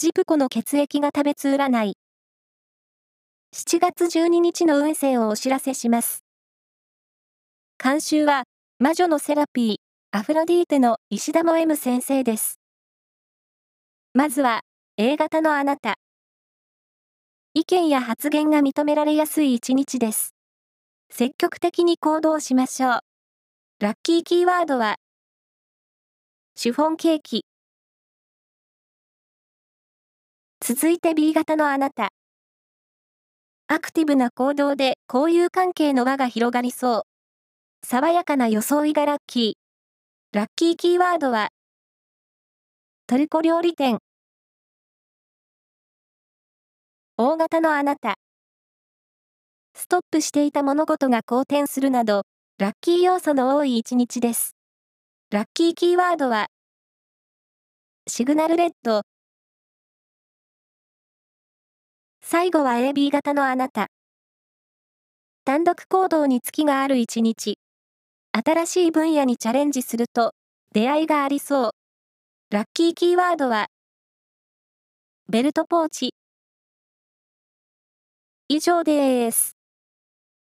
ジプコの血液が食べつ占い。7月12日の運勢をお知らせします。監修は、魔女のセラピー、アフロディーテの石田も M 先生です。まずは、A 型のあなた。意見や発言が認められやすい一日です。積極的に行動しましょう。ラッキーキーワードは、シフォンケーキ。続いて B 型のあなた。アクティブな行動で交友関係の輪が広がりそう。爽やかな装いがラッキー。ラッキーキーワードは、トルコ料理店。大型のあなた。ストップしていた物事が好転するなど、ラッキー要素の多い一日です。ラッキーキーワードは、シグナルレッド。最後は AB 型のあなた。単独行動に月がある一日。新しい分野にチャレンジすると、出会いがありそう。ラッキーキーワードは、ベルトポーチ。以上です。